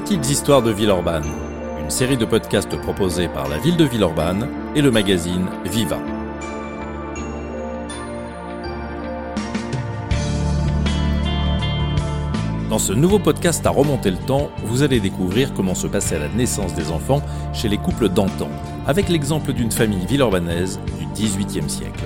Petites histoires de Villeurbanne, une série de podcasts proposés par la ville de Villeurbanne et le magazine Viva. Dans ce nouveau podcast à remonter le temps, vous allez découvrir comment se passait la naissance des enfants chez les couples d'antan, avec l'exemple d'une famille villeurbanaise du XVIIIe siècle.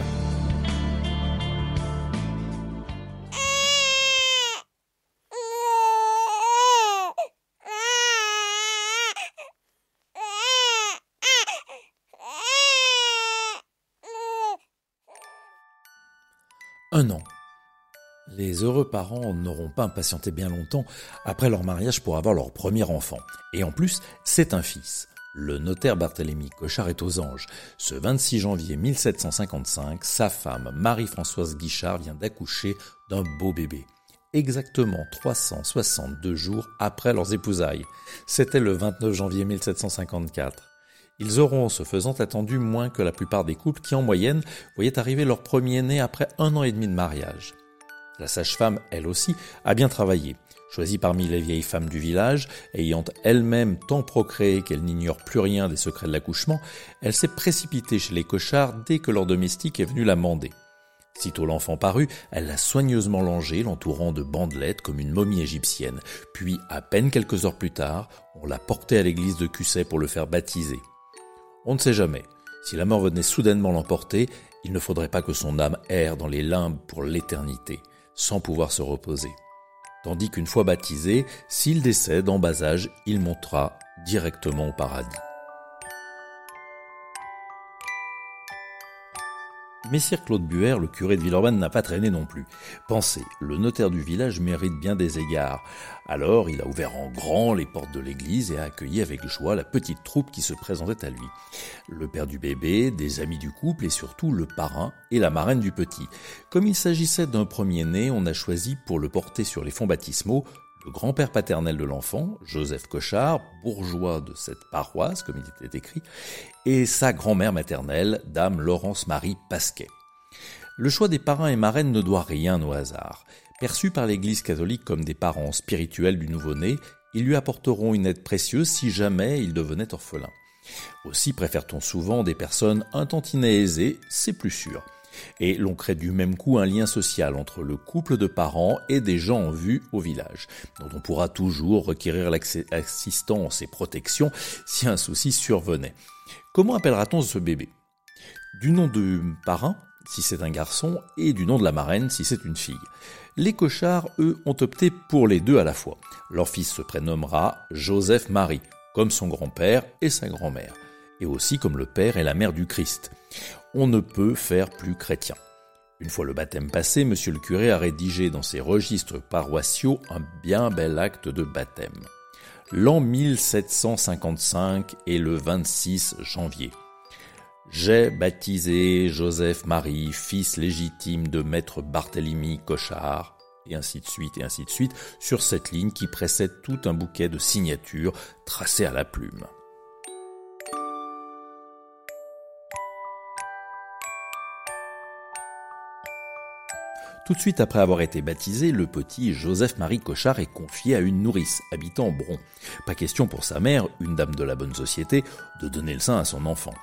Un an. Les heureux parents n'auront pas impatienté bien longtemps après leur mariage pour avoir leur premier enfant. Et en plus, c'est un fils. Le notaire Barthélemy Cochard est aux anges. Ce 26 janvier 1755, sa femme Marie-Françoise Guichard vient d'accoucher d'un beau bébé. Exactement 362 jours après leurs épousailles. C'était le 29 janvier 1754. Ils auront, ce faisant, attendu moins que la plupart des couples qui, en moyenne, voyaient arriver leur premier-né après un an et demi de mariage. La sage-femme, elle aussi, a bien travaillé. Choisie parmi les vieilles femmes du village, ayant elle-même tant procréé qu'elle n'ignore plus rien des secrets de l'accouchement, elle s'est précipitée chez les cochards dès que leur domestique est venu la mander. Sitôt l'enfant parut, elle l'a soigneusement langé, l'entourant de bandelettes comme une momie égyptienne. Puis, à peine quelques heures plus tard, on l'a porté à l'église de Cusset pour le faire baptiser. On ne sait jamais. Si la mort venait soudainement l'emporter, il ne faudrait pas que son âme erre dans les limbes pour l'éternité, sans pouvoir se reposer. Tandis qu'une fois baptisé, s'il décède en bas âge, il montera directement au paradis. Messire Claude Buer, le curé de Villeurbanne, n'a pas traîné non plus. Pensez, le notaire du village mérite bien des égards. Alors il a ouvert en grand les portes de l'église et a accueilli avec joie la petite troupe qui se présentait à lui. Le père du bébé, des amis du couple et surtout le parrain et la marraine du petit. Comme il s'agissait d'un premier-né, on a choisi pour le porter sur les fonds baptismaux le grand-père paternel de l'enfant, Joseph Cochard, bourgeois de cette paroisse, comme il était écrit, et sa grand-mère maternelle, dame Laurence-Marie Pasquet. Le choix des parrains et marraines ne doit rien au hasard. Perçus par l'Église catholique comme des parents spirituels du nouveau-né, ils lui apporteront une aide précieuse si jamais il devenait orphelin. Aussi préfère-t-on souvent des personnes un tantinet aisées, c'est plus sûr et l'on crée du même coup un lien social entre le couple de parents et des gens en vue au village, dont on pourra toujours requérir l'assistance et protection si un souci survenait. Comment appellera-t-on ce bébé? Du nom de parrain, si c'est un garçon, et du nom de la marraine, si c'est une fille. Les cochards, eux, ont opté pour les deux à la fois. Leur fils se prénommera Joseph Marie, comme son grand-père et sa grand-mère, et aussi comme le père et la mère du Christ on ne peut faire plus chrétien. Une fois le baptême passé, monsieur le curé a rédigé dans ses registres paroissiaux un bien bel acte de baptême. L'an 1755 et le 26 janvier. J'ai baptisé Joseph Marie, fils légitime de maître Barthélemy Cochard, et ainsi de suite, et ainsi de suite, sur cette ligne qui précède tout un bouquet de signatures tracées à la plume. Tout de suite après avoir été baptisé, le petit Joseph-Marie Cochard est confié à une nourrice habitant Bron. Pas question pour sa mère, une dame de la bonne société, de donner le sein à son enfant.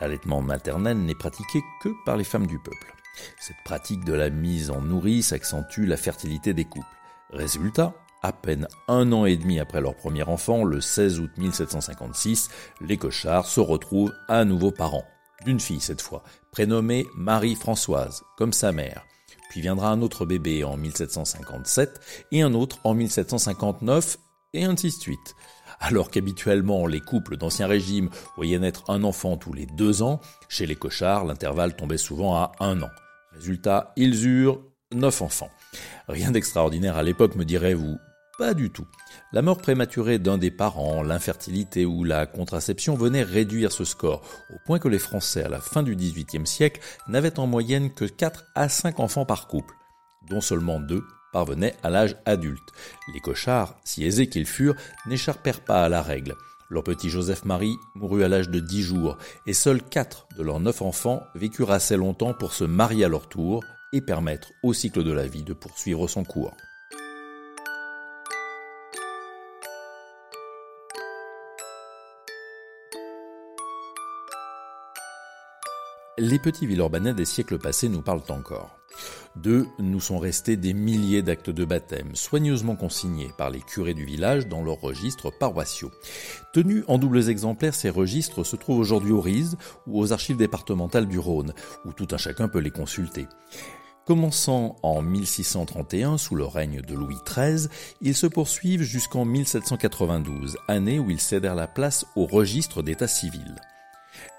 L'allaitement maternel n'est pratiqué que par les femmes du peuple. Cette pratique de la mise en nourrice accentue la fertilité des couples. Résultat, à peine un an et demi après leur premier enfant, le 16 août 1756, les Cochards se retrouvent à nouveau parents. D'une fille cette fois, prénommée Marie-Françoise, comme sa mère. Puis viendra un autre bébé en 1757 et un autre en 1759 et ainsi de suite. Alors qu'habituellement les couples d'ancien régime voyaient naître un enfant tous les deux ans, chez les cochards l'intervalle tombait souvent à un an. Résultat, ils eurent neuf enfants. Rien d'extraordinaire à l'époque me direz-vous, pas du tout. La mort prématurée d'un des parents, l'infertilité ou la contraception venaient réduire ce score, au point que les Français à la fin du XVIIIe siècle n'avaient en moyenne que 4 à 5 enfants par couple, dont seulement deux parvenaient à l'âge adulte. Les cochards, si aisés qu'ils furent, n'écharpèrent pas à la règle. Leur petit Joseph-Marie mourut à l'âge de 10 jours, et seuls 4 de leurs 9 enfants vécurent assez longtemps pour se marier à leur tour et permettre au cycle de la vie de poursuivre son cours. Les petits Villeurbanais des siècles passés nous parlent encore. D'eux nous sont restés des milliers d'actes de baptême, soigneusement consignés par les curés du village dans leurs registres paroissiaux. Tenus en doubles exemplaires, ces registres se trouvent aujourd'hui au RISE ou aux archives départementales du Rhône, où tout un chacun peut les consulter. Commençant en 1631 sous le règne de Louis XIII, ils se poursuivent jusqu'en 1792, année où ils cédèrent la place au registre d'état civil.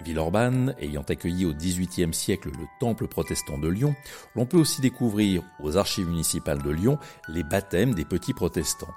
Villeurbanne, ayant accueilli au XVIIIe siècle le temple protestant de Lyon, l'on peut aussi découvrir aux archives municipales de Lyon les baptêmes des petits protestants.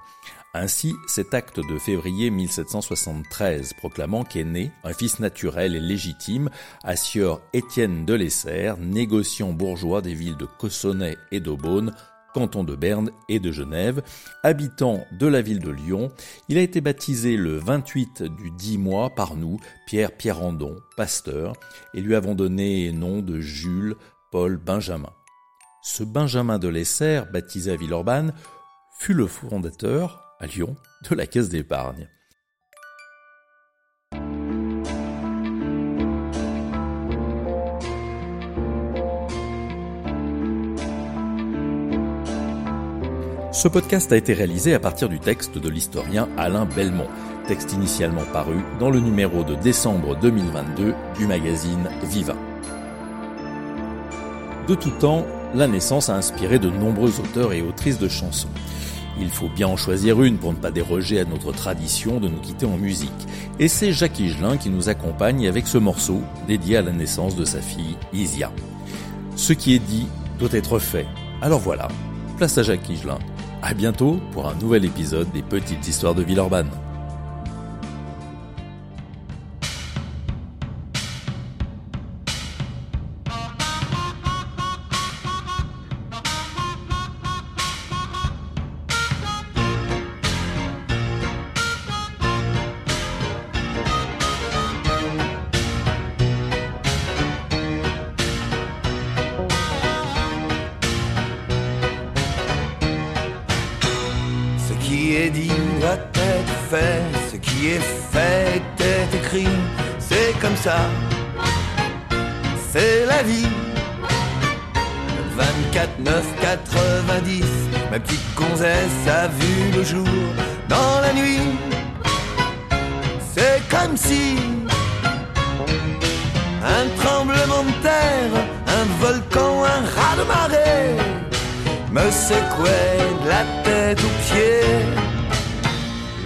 Ainsi, cet acte de février 1773 proclamant qu'est né un fils naturel et légitime à Sieur Étienne de Lesser, négociant bourgeois des villes de Cossonay et d'Aubonne, canton de Berne et de Genève, habitant de la ville de Lyon. Il a été baptisé le 28 du 10 mois par nous, Pierre Pierrandon, pasteur, et lui avons donné nom de Jules Paul Benjamin. Ce Benjamin de Lesser, baptisé à Villeurbanne, fut le fondateur, à Lyon, de la Caisse d'épargne. Ce podcast a été réalisé à partir du texte de l'historien Alain Belmont, texte initialement paru dans le numéro de décembre 2022 du magazine Viva. De tout temps, la naissance a inspiré de nombreux auteurs et autrices de chansons. Il faut bien en choisir une pour ne pas déroger à notre tradition de nous quitter en musique. Et c'est Jacques Higelin qui nous accompagne avec ce morceau dédié à la naissance de sa fille Isia. Ce qui est dit doit être fait. Alors voilà, place à Jacques Higelin à bientôt pour un nouvel épisode des Petites Histoires de Villeurbanne. Qui est fait est écrit, c'est comme ça, c'est la vie. 24, 9, 90, ma petite gonzesse a vu le jour dans la nuit. C'est comme si un tremblement de terre, un volcan, un raz de marée me secouait de la tête aux pieds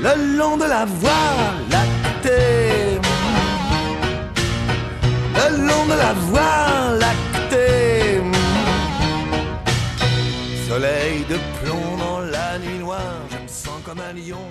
le long de la voie lactée. Le long de la voie lactée. Soleil de plomb dans la nuit noire, je me sens comme un lion